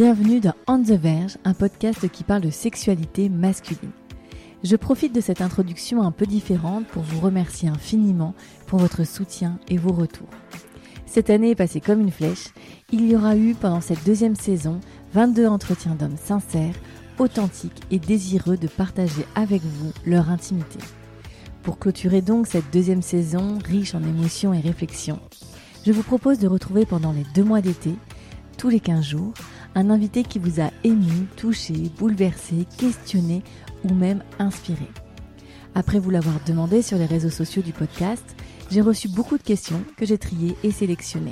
Bienvenue dans On the Verge, un podcast qui parle de sexualité masculine. Je profite de cette introduction un peu différente pour vous remercier infiniment pour votre soutien et vos retours. Cette année est passée comme une flèche. Il y aura eu pendant cette deuxième saison 22 entretiens d'hommes sincères, authentiques et désireux de partager avec vous leur intimité. Pour clôturer donc cette deuxième saison riche en émotions et réflexions, je vous propose de retrouver pendant les deux mois d'été, tous les 15 jours, un invité qui vous a ému, touché, bouleversé, questionné ou même inspiré. Après vous l'avoir demandé sur les réseaux sociaux du podcast, j'ai reçu beaucoup de questions que j'ai triées et sélectionnées.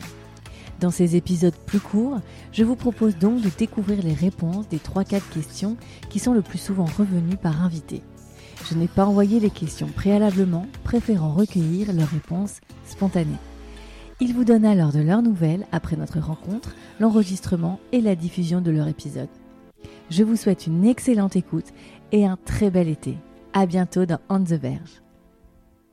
Dans ces épisodes plus courts, je vous propose donc de découvrir les réponses des 3-4 questions qui sont le plus souvent revenues par invité. Je n'ai pas envoyé les questions préalablement, préférant recueillir leurs réponses spontanées. Ils vous donnent alors de leurs nouvelles après notre rencontre, l'enregistrement et la diffusion de leur épisode. Je vous souhaite une excellente écoute et un très bel été. À bientôt dans On the Verge.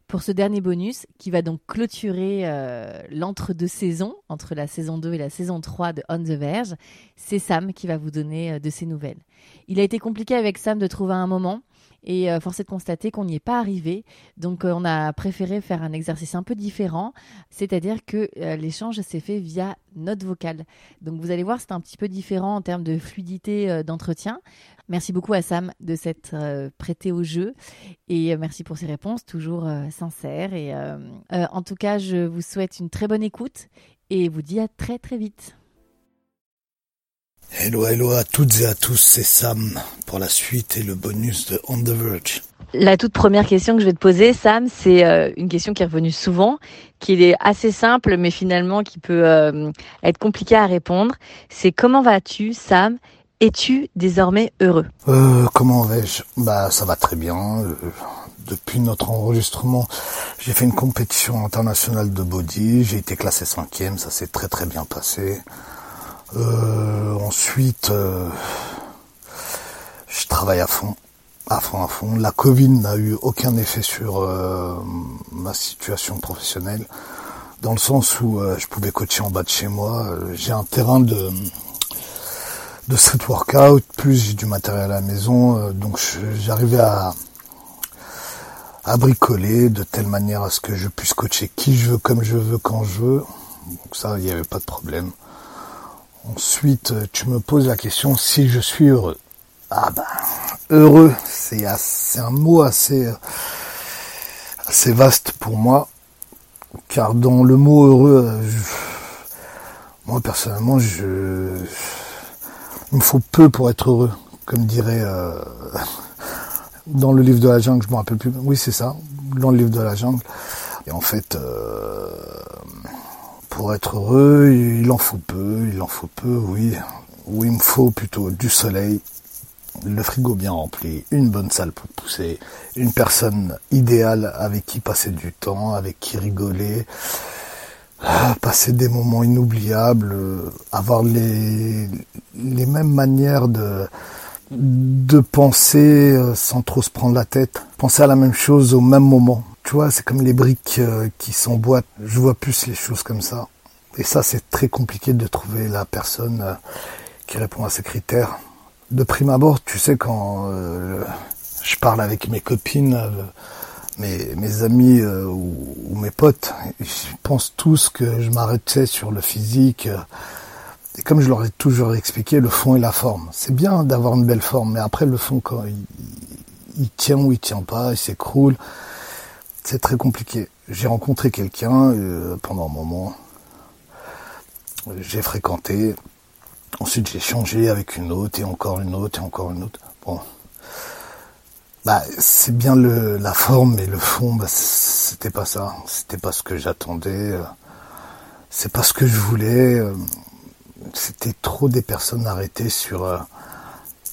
Pour ce dernier bonus, qui va donc clôturer euh, l'entre-deux saisons, entre la saison 2 et la saison 3 de On the Verge, c'est Sam qui va vous donner euh, de ses nouvelles. Il a été compliqué avec Sam de trouver un moment. Et euh, force est de constater qu'on n'y est pas arrivé. Donc euh, on a préféré faire un exercice un peu différent, c'est-à-dire que euh, l'échange s'est fait via note vocale. Donc vous allez voir, c'est un petit peu différent en termes de fluidité euh, d'entretien. Merci beaucoup à Sam de s'être prêté au jeu et merci pour ses réponses, toujours sincères. Et en tout cas, je vous souhaite une très bonne écoute et vous dis à très très vite. Hello, hello à toutes et à tous, c'est Sam pour la suite et le bonus de On the Verge. La toute première question que je vais te poser, Sam, c'est euh, une question qui est revenue souvent, qui est assez simple, mais finalement qui peut euh, être compliquée à répondre. C'est comment vas-tu, Sam? Es-tu désormais heureux? Euh, comment vais-je? Bah, ça va très bien. Depuis notre enregistrement, j'ai fait une compétition internationale de body. J'ai été classé cinquième, ça s'est très très bien passé. Euh, ensuite, euh, je travaille à fond, à fond, à fond. La Covid n'a eu aucun effet sur euh, ma situation professionnelle, dans le sens où euh, je pouvais coacher en bas de chez moi. Euh, J'ai un terrain de de street workout, plus j'ai du matériel à la maison, euh, donc j'arrivais à à bricoler de telle manière à ce que je puisse coacher qui je veux, comme je veux, quand je veux. Donc ça, il n'y avait pas de problème. Ensuite, euh, tu me poses la question si je suis heureux. Ah ben, heureux, c'est un mot assez, euh, assez vaste pour moi, car dans le mot heureux, euh, je- moi personnellement, je, il me faut peu pour être heureux, comme dirait dans le livre de la jungle, je me rappelle plus. Oui, c'est ça, dans le livre de la jungle. Et en fait, pour être heureux, il en faut peu, il en faut peu, oui. Oui, il me faut plutôt du soleil, le frigo bien rempli, une bonne salle pour pousser, une personne idéale avec qui passer du temps, avec qui rigoler, ah, passer des moments inoubliables, euh, avoir les, les mêmes manières de, de penser euh, sans trop se prendre la tête, penser à la même chose au même moment. Tu vois, c'est comme les briques euh, qui s'emboîtent. Je vois plus les choses comme ça. Et ça, c'est très compliqué de trouver la personne euh, qui répond à ces critères. De prime abord, tu sais, quand euh, je parle avec mes copines, mes, amis ou, mes potes, ils pensent tous que je m'arrêtais sur le physique. et comme je leur ai toujours expliqué, le fond et la forme. C'est bien d'avoir une belle forme, mais après le fond, quand il, il tient ou il tient pas, il s'écroule, c'est très compliqué. J'ai rencontré quelqu'un euh, pendant un moment, j'ai fréquenté, ensuite j'ai changé avec une autre et encore une autre et encore une autre. Bon, bah c'est bien le la forme, mais le fond, bah, c'était pas ça, c'était pas ce que j'attendais. euh, c'est pas ce que je voulais. Euh, c'était trop des personnes arrêtées sur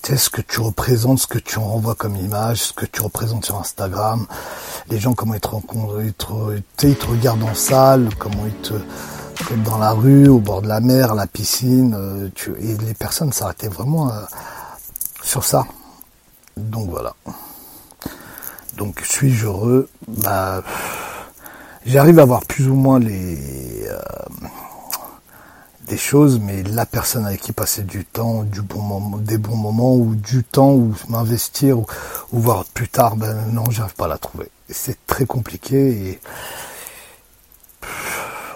euh, ce que tu représentes, ce que tu renvoies comme image, ce que tu représentes sur Instagram. Les gens, comment ils te rencontrent, ils te, ils te regardent en salle, comment ils te dans la rue, au bord de la mer, la piscine. Euh, tu, et les personnes s'arrêtaient vraiment sur ça. Donc voilà. Donc suis-je heureux? Bah j'arrive à voir plus ou moins les euh, des choses, mais la personne avec qui passer du temps, du bon moment, des bons moments, ou du temps, ou m'investir, ou, voir plus tard, ben non, j'arrive pas à la trouver. C'est très compliqué et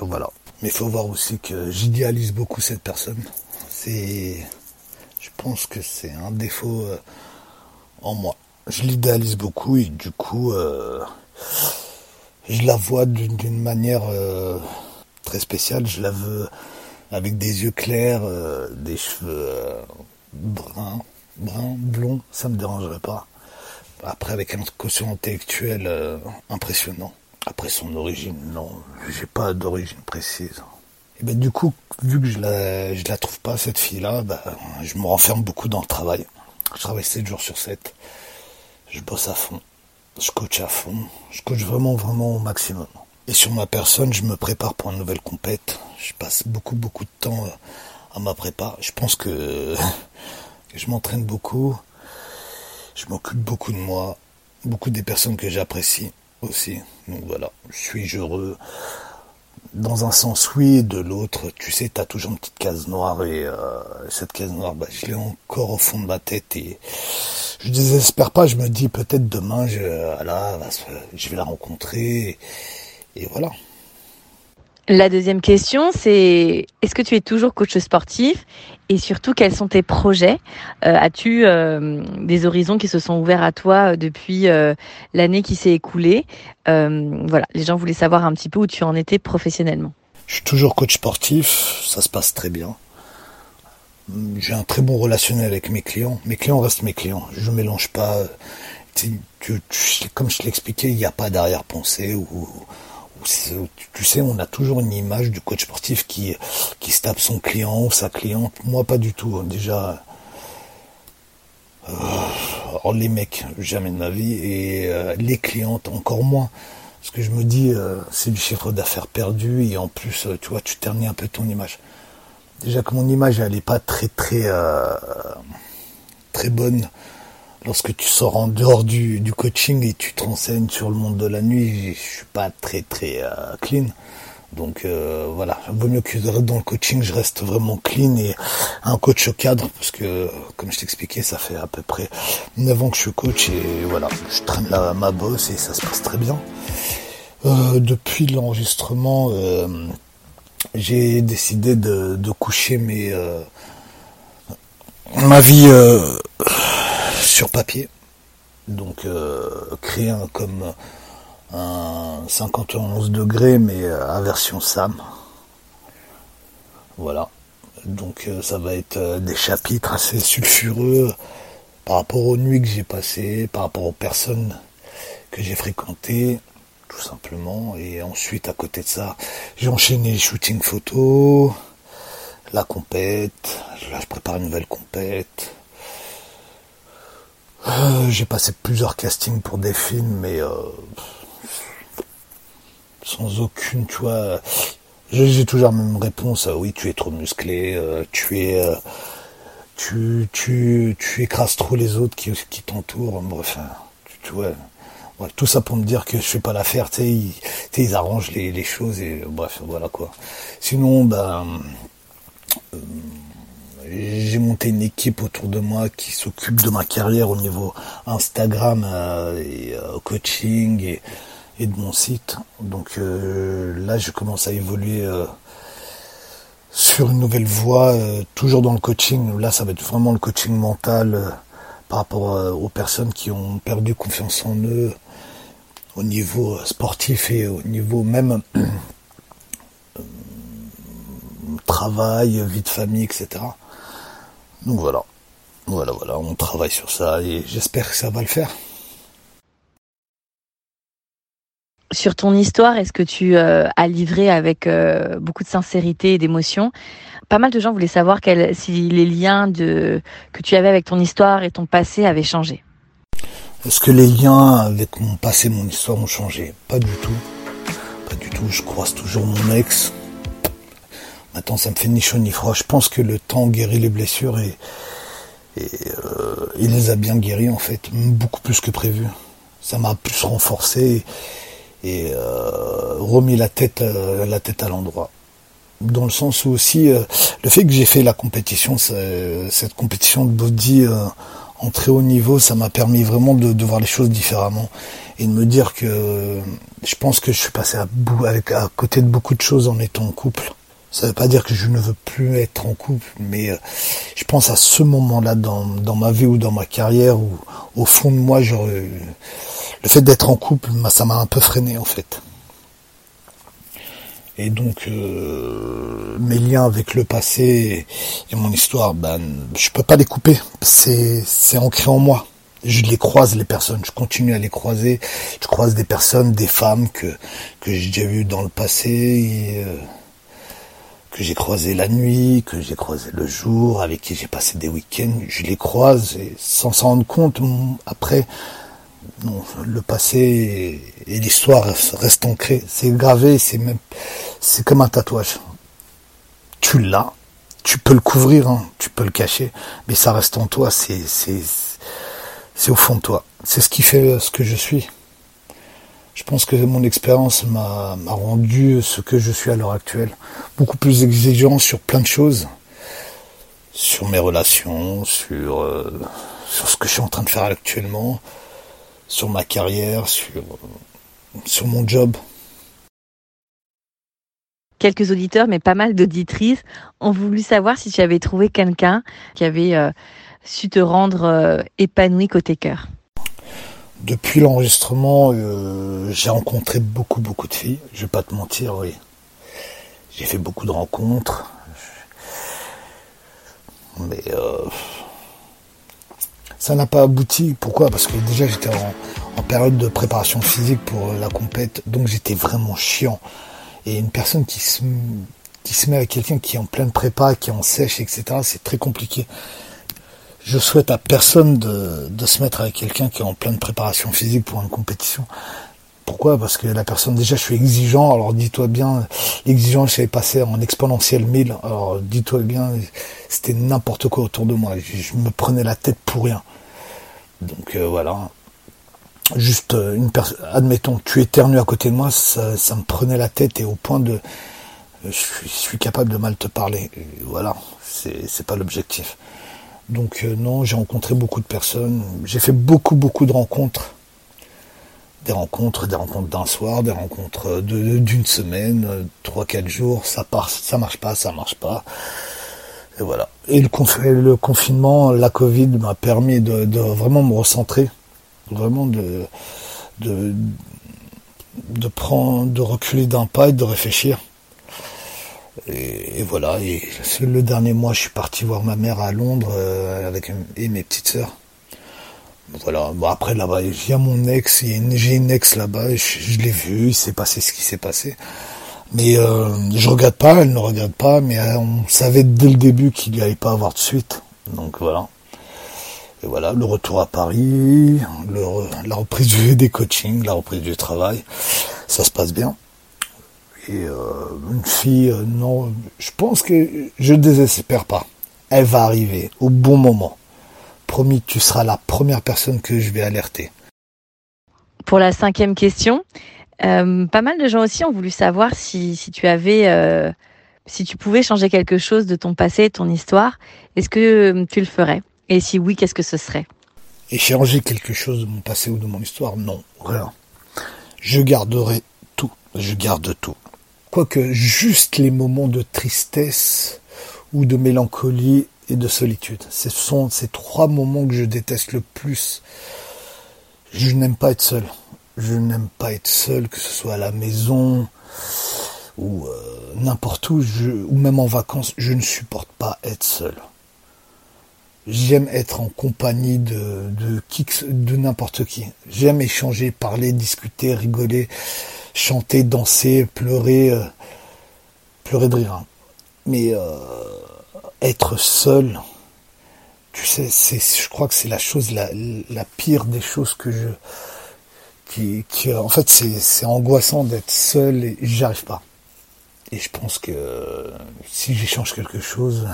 voilà. Mais il faut voir aussi que j'idéalise beaucoup cette personne. C'est, je pense que c'est un défaut euh, en moi. Je l'idéalise beaucoup et du coup, euh, je la vois d'une manière euh, très spéciale. Je la veux avec des yeux clairs, euh, des cheveux euh, bruns, bruns, blonds, ça me dérangerait pas. Après, avec un quotient intellectuel impressionnant. Après son origine, non, j'ai pas d'origine précise. Et ben du coup, vu que je la, la trouve pas cette fille-là, ben, je me renferme beaucoup dans le travail. Je travaille 7 jours sur 7. Je bosse à fond je coach à fond, je coach vraiment, vraiment au maximum. Et sur ma personne, je me prépare pour une nouvelle compète. Je passe beaucoup, beaucoup de temps euh, à ma prépa. Je pense que je m'entraîne beaucoup. Je m'occupe beaucoup de moi, beaucoup des personnes que j'apprécie aussi. Donc voilà, je suis heureux dans un sens oui, de l'autre, tu sais, tu as toujours une petite case noire et euh, cette case noire, bah, je l'ai encore au fond de ma tête et je désespère pas, je me dis peut-être demain, je, voilà, je vais la rencontrer voilà. La deuxième question, c'est est-ce que tu es toujours coach sportif? Et surtout quels sont tes projets? Euh, As-tu euh, des horizons qui se sont ouverts à toi euh, depuis l'année qui s'est écoulée? Voilà, les gens voulaient savoir un petit peu où tu en étais professionnellement. Je suis toujours coach sportif, ça se passe très bien. J'ai un très bon relationnel avec mes clients. Mes clients restent mes clients. Je ne mélange pas. comme je l'expliquais, il n'y a pas d'arrière-pensée ou tu sais, on a toujours une image du coach sportif qui, qui se tape son client ou sa cliente. Moi, pas du tout. Hein. Déjà, euh, les mecs, jamais de ma vie. Et euh, les clientes, encore moins. Parce que je me dis, euh, c'est du chiffre d'affaires perdu. Et en plus, tu vois, tu ternis un peu ton image. Déjà que mon image, elle n'est pas très, très, très bonne lorsque tu sors en dehors du, coaching et tu te renseignes sur le monde de la nuit, je suis pas très très euh, clean. Donc euh, voilà, vaut mieux que dans le coaching, je reste vraiment clean et un coach au cadre, parce que comme je t'expliquais, ça fait à peu près 9 ans que je suis coach et voilà, je traîne là ma bosse et ça se passe très bien. Euh, depuis l'enregistrement, j'ai décidé de, de, coucher mes ma vie sur papier. Donc euh, créer un, comme un 51 degrés mais euh, à version SAM. Voilà. Donc euh, ça va être des chapitres assez sulfureux par rapport aux nuits que j'ai passées, par rapport aux personnes que j'ai fréquentées, tout simplement. Et ensuite, à côté de ça, j'ai enchaîné les shootings photos, la compète, je prépare une nouvelle compète, euh, j'ai passé plusieurs castings pour des films, mais euh, sans aucune, tu vois. J'ai toujours la même réponse. oui, tu es trop musclé, euh, tu es, tu, tu, tu écrases trop les autres qui, qui t'entourent. Bref, hein, tu, vois. tout ça pour me dire que je fais pas l'affaire, tu sais, ils, ils, arrangent les, les, choses et bref, voilà quoi. Sinon, ben j'ai monté une équipe autour de moi qui s'occupe de ma carrière au niveau Instagram euh, et euh, coaching et, et, de mon site. Donc euh, là, je commence à évoluer sur une nouvelle voie, toujours dans le coaching. Là, ça va être vraiment le coaching mental par rapport aux personnes qui ont perdu confiance en eux au niveau sportif et au niveau même travail, vie de famille, etc. Donc voilà. Voilà, voilà, on travaille sur ça et j'espère que ça va le faire. sur ton histoire est ce que tu euh, as livré avec euh, beaucoup de sincérité et d'émotion? Pas mal de gens voulaient savoir si les liens de, que tu avais avec ton histoire et ton passé avaient changé. Est-ce que les liens avec mon passé et mon histoire ont changé? Pas du tout. Pas du tout. Je croise toujours mon ex. Maintenant, ça me fait ni chaud ni froid. Je pense que le temps guérit les blessures et, euh, il les a bien guéris en fait, beaucoup plus que prévu. Ça m'a plus renforcé et euh, remis la tête, euh, la tête à l'endroit. Dans le sens où aussi le fait que j'ai fait la compétition, cette compétition de body en très haut niveau, ça m'a permis vraiment de, voir les choses différemment et de me dire que je pense que je suis passé à, à côté de beaucoup de choses en étant en couple. Ça ne veut pas dire que je ne veux plus être en couple, mais euh, je pense à ce moment-là dans, ma vie ou dans ma carrière où au fond de moi, le fait d'être en couple, ça m'a un peu freiné en fait. Et donc euh, mes liens avec le passé et mon histoire, ben je peux pas les couper. C'est c'est ancré en moi. Je les croise les personnes, je continue à les croiser. Je croise des personnes, des femmes que que j'ai déjà vues dans le passé. Et, euh, que j'ai croisé la nuit, que j'ai croisé le jour, avec qui j'ai passé des week-ends, je les croise et sans s'en rendre compte, après, le passé et l'histoire restent ancrés. C'est gravé, c'est même, c'est comme un tatouage. Tu l'as, tu peux le couvrir, hein, tu peux le cacher, mais ça reste en toi, c'est, c'est, c'est au fond de toi. C'est ce qui fait ce que je suis. Je pense que mon expérience m'a rendu ce que je suis à l'heure actuelle. Beaucoup plus exigeant sur plein de choses. Sur mes relations, sur, euh, ce que je suis en train de faire actuellement, sur ma carrière, sur, sur mon job. Quelques auditeurs, mais pas mal d'auditrices, ont voulu savoir si tu avais trouvé quelqu'un qui avait euh, su te rendre euh, épanoui côté cœur. Depuis l'enregistrement, euh, j'ai rencontré beaucoup, beaucoup de filles. Je vais pas te mentir, oui. J'ai fait beaucoup de rencontres. Mais euh, ça n'a pas abouti. Pourquoi? Parce que déjà j'étais en, période de préparation physique pour la compète, donc j'étais vraiment chiant. Et une personne qui se, qui se met avec quelqu'un qui est en pleine prépa, qui est en sèche, etc., c'est très compliqué je souhaite à personne de, se mettre avec quelqu'un qui est en pleine préparation physique pour une compétition. Pourquoi? Parce que la personne, déjà, je suis exigeant. Alors, dis-toi bien, l'exigence est passée en exponentielle 1000. Alors, dis-toi bien, c'était n'importe quoi autour de moi. Je, me prenais la tête pour rien. Donc, euh, voilà. Juste euh, une personne, admettons, tu éternues à côté de moi, ça, me prenait la tête et au point de, je suis, je suis capable de mal te parler. voilà, c'est pas l'objectif. Donc euh, non, j'ai rencontré beaucoup de personnes. J'ai fait beaucoup, beaucoup de rencontres. Des rencontres, des rencontres d'un soir, des rencontres d'une semaine, euh, trois, quatre jours. Ça part, ça marche pas, ça marche pas. Et voilà. Et le, confinement, la Covid m'a permis de, de, vraiment me recentrer, vraiment de, de, de prendre, de reculer d'un pas et de réfléchir. Et, voilà, et le dernier mois, je suis parti voir ma mère à Londres euh, avec et mes petites sœurs. Voilà, bon après là-bas, il y a mon ex, j'ai une ex là-bas, je, l'ai vu, il s'est passé ce qui s'est passé. Mais euh, je regrette pas, elle ne regrette pas, mais euh, on savait dès le début qu'il n'y allait pas avoir de suite. Donc voilà. Et voilà, le retour à Paris, la reprise du, des coachings, la reprise du travail, ça se passe bien. Et euh, une fille, euh, non, je pense que je ne désespère pas. Elle va arriver au bon moment. Promis, tu seras la première personne que je vais alerter. Pour la cinquième question, euh, pas mal de gens aussi ont voulu savoir si, si tu avais, si tu pouvais changer quelque chose de ton passé, de ton histoire. Est-ce que tu le ferais? Et si oui, qu'est-ce que ce serait? Et changer quelque chose de mon passé ou de mon histoire? Non, rien. Je garderai tout. Je garde tout. Quoique juste les moments de tristesse ou de mélancolie et de solitude. Ce sont ces trois moments que je déteste le plus. Je n'aime pas être seul. Je n'aime pas être seul, que ce soit à la maison ou euh, n'importe où, ou même en vacances. Je ne supporte pas être seul. J'aime être en compagnie de, de, de n'importe qui. J'aime échanger, parler, discuter, rigoler chanter, danser, pleurer, euh, pleurer de rire. Mais euh, être seul, tu sais, c'est, je crois que c'est la chose la, la pire des choses que je, qui, qui en fait, c'est, angoissant d'être seul et j'y arrive pas. Et je pense que si j'échange quelque chose,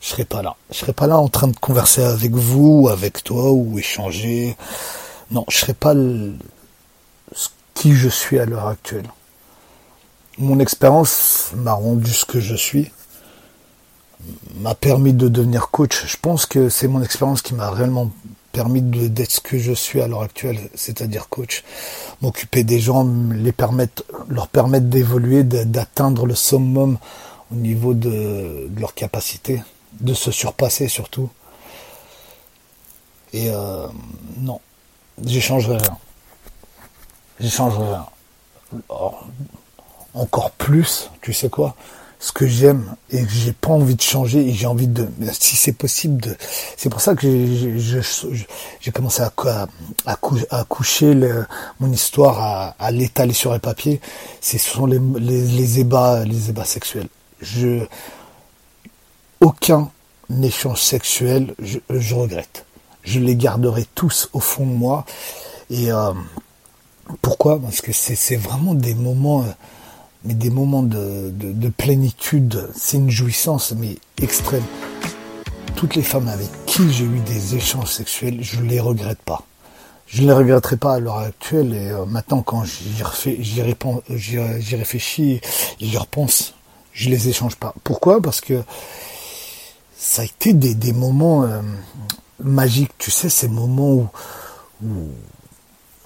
je serai pas là. Je serai pas là en train de converser avec vous, avec toi, ou échanger. Non, je serai pas le, qui je suis à l'heure actuelle. Mon expérience m'a rendu ce que je suis, m'a permis de devenir coach. Je pense que c'est mon expérience qui m'a réellement permis d'être ce que je suis à l'heure actuelle, c'est-à-dire coach. M'occuper des gens, les permettre, leur permettre d'évoluer, d'atteindre le summum au niveau de, leur capacité, de se surpasser surtout. Et euh, non, j'échangerai rien. J'échangerai rien. encore plus, tu sais quoi? Ce que j'aime et que j'ai pas envie de changer et j'ai envie de si c'est possible de c'est pour ça que j'ai commencé à, coucher mon histoire à, l'étaler sur un papier ce sont les, ébats les ébats sexuels. Je aucun échange sexuel je, je regrette. Je les garderai tous au fond de moi. Et euh, pourquoi? Parce que c'est vraiment des moments euh, mais des moments de, de, plénitude, c'est une jouissance, mais extrême. Toutes les femmes avec qui j'ai eu des échanges sexuels, je ne les regrette pas. Je ne les regretterai pas à l'heure actuelle, et euh, maintenant quand j'y réfléchis et j'y repense, je les échange pas. Pourquoi? Parce que ça a été des, des moments euh, magiques, tu sais, ces moments où, où,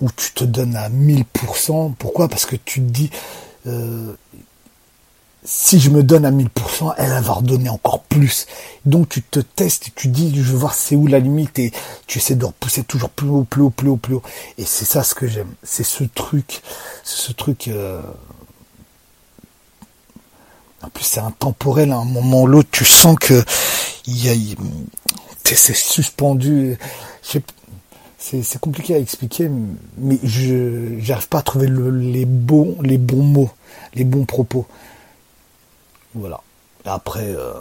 où tu te donnes à 1000%. Pourquoi? Parce que tu te dis, euh, si je me donne à 1000%, elle va redonner encore plus. Donc tu te testes, tu dis, je veux voir c'est où la limite et tu essaies de repousser toujours plus haut, plus haut, plus haut, plus haut. Et c'est ça ce que j'aime. C'est ce truc, ce truc. Euh, en plus c'est intemporel. À un moment ou l'autre, tu sens que il y a, c'est suspendu. C'est compliqué à expliquer, mais je j'arrive pas à trouver les bons les bons mots, les bons propos. Voilà. Après, euh,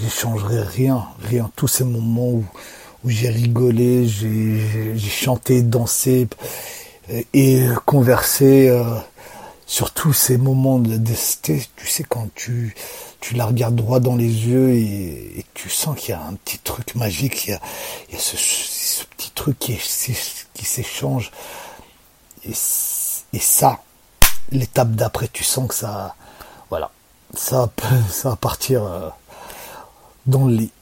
j'échangerai rien, rien. Tous ces moments où, où j'ai rigolé, j'ai chanté, dansé et conversé. Euh, sur tous ces moments de desté, tu sais, quand tu, la regardes droit dans les yeux et, tu sens qu'il y a un petit truc magique, il a, il ce, petit truc qui, qui s'échange. Et, et ça, l'étape d'après, tu sens que ça, voilà, ça, ça va partir euh, dans le lit.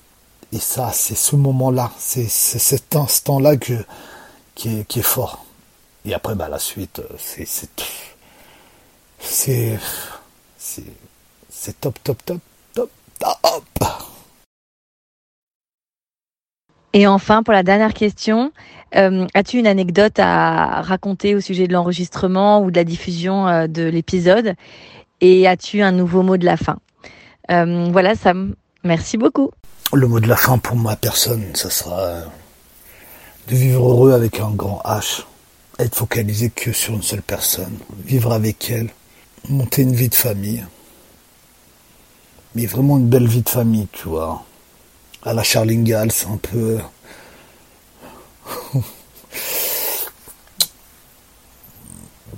Et ça, c'est ce moment-là, c'est cet instant-là que, qui, est, qui est fort. Et après, bah, la suite, euh, c'est c'est c'est top top top top top. Et enfin, pour la dernière question, euh, as-tu une anecdote à raconter au sujet de l'enregistrement ou de la diffusion euh, de l'épisode? Et as-tu un nouveau mot de la fin? Euh, Voilà, Sam. Merci beaucoup. Le mot de la fin pour ma personne, ça sera de vivre heureux avec un grand H. Être focalisé que sur une seule personne. Vivre avec elle monter une vie de famille. Mais vraiment une belle vie de famille, tu vois. À la Charlingale, c'est un peu...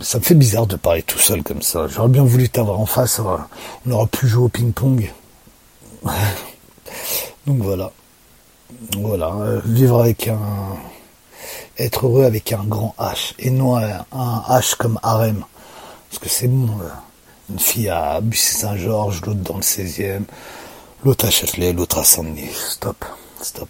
ça me fait bizarre de parler tout seul comme ça. J'aurais bien voulu t'avoir en face. On aurait pu jouer au ping-pong. Donc voilà. Voilà. Euh, vivre avec un. Être heureux avec un grand H. Et non un H comme harem. Parce que c'est bon, euh, une fille à Bussy-Saint-Georges, l'autre dans le 16e, l'autre à Châtelet, l'autre à Saint-Denis. Stop, stop.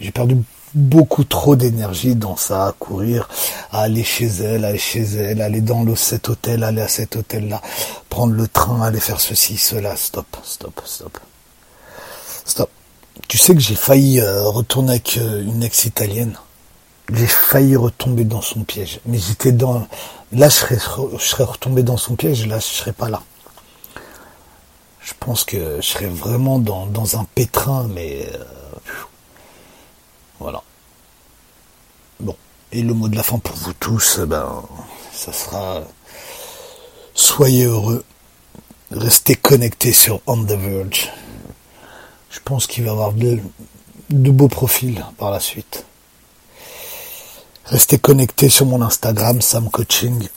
J'ai perdu beaucoup trop d'énergie dans ça, à courir, à aller chez elle, aller chez elle, aller dans le, cet hôtel, aller à cet hôtel-là, prendre le train, aller faire ceci, cela. Stop, stop, stop. Stop. Tu sais que j'ai failli euh, retourner avec euh, une ex-italienne. J'ai failli retomber dans son piège. Mais j'étais dans, Là, je serais, je serais retombé dans son piège, là, je serais pas là. Je pense que je serais vraiment dans, un pétrin, mais... Euh, voilà. Bon. Et le mot de la fin pour vous tous, eh ben, ça sera... Soyez heureux. Restez connectés sur On the Verge. Je pense qu'il va y avoir de, de beaux profils par la suite. Restez connectés sur mon Instagram, Sam Coaching.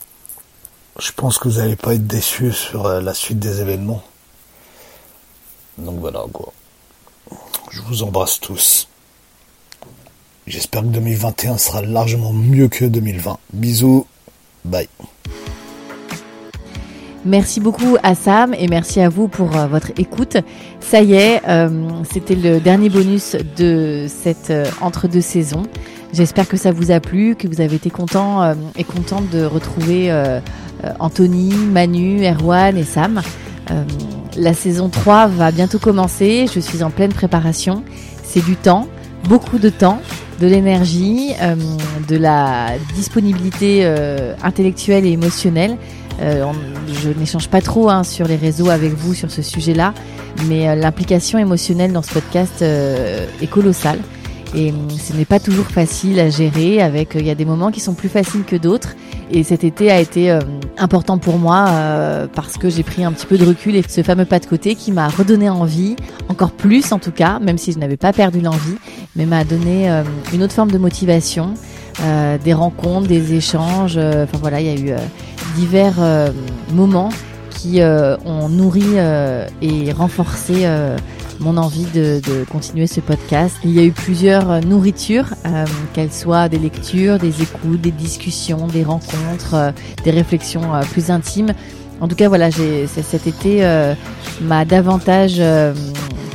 Je pense que vous n'allez pas être déçus sur euh, la suite des événements. Donc voilà quoi. Je vous embrasse tous. J'espère que 2021 sera largement mieux que 2020. Bisous. Bye. Merci beaucoup à Sam et merci à vous pour euh, votre écoute. Ça y est, euh, c'était le dernier bonus de cette euh, entre-deux saisons. J'espère que ça vous a plu, que vous avez été content et contente de retrouver Anthony, Manu, Erwan et Sam. La saison 3 va bientôt commencer. Je suis en pleine préparation. C'est du temps, beaucoup de temps de l'énergie, de la disponibilité intellectuelle et émotionnelle. Euh, je n'échange pas trop hein, sur les réseaux avec vous sur ce sujet-là, mais euh, l'implication émotionnelle dans ce podcast euh, est colossale. Et ce n'est pas toujours facile à gérer. Avec, il y a des moments qui sont plus faciles que d'autres. Et cet été a été important pour moi parce que j'ai pris un petit peu de recul et ce fameux pas de côté qui m'a redonné envie, encore plus en tout cas, même si je n'avais pas perdu l'envie, mais m'a donné une autre forme de motivation, des rencontres, des échanges. Enfin voilà, il y a eu divers euh, moments qui euh, ont nourri euh, et renforcé mon envie de, continuer ce podcast. Il y a eu plusieurs nourritures, qu'elles soient des lectures, des écoutes, des discussions, des rencontres, des réflexions plus intimes. En tout cas, voilà, cet été m'a davantage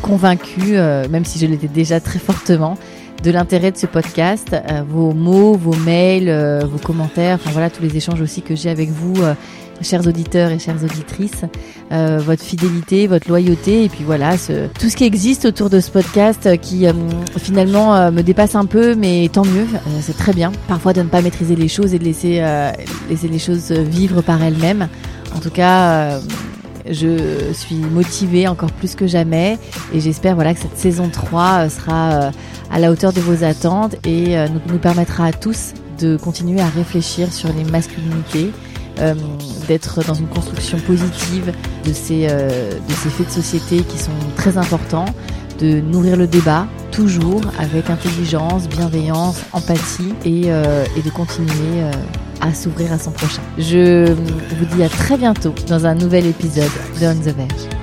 convaincu, même si je l'étais déjà très fortement, de l'intérêt de ce podcast, euh, vos mots, vos mails, euh, vos commentaires, enfin voilà tous les échanges aussi que j'ai avec vous, euh, chers auditeurs et chères auditrices, votre fidélité, votre loyauté et puis voilà ce, tout ce qui existe autour de ce podcast qui finalement me dépasse un peu, mais tant mieux, c'est très bien. Parfois de ne pas maîtriser les choses et de laisser laisser les choses vivre par elles-mêmes. En tout cas je suis motivée encore plus que jamais et j'espère voilà que cette saison 3 sera à la hauteur de vos attentes et euh, nous permettra à tous de continuer à réfléchir sur les masculinités, euh, d'être dans une construction positive de ces, euh, de ces faits de société qui sont très importants, de nourrir le débat toujours avec intelligence, bienveillance, empathie et, et de continuer à s'ouvrir à son prochain. Je vous dis à très bientôt dans un nouvel épisode de On the Verge.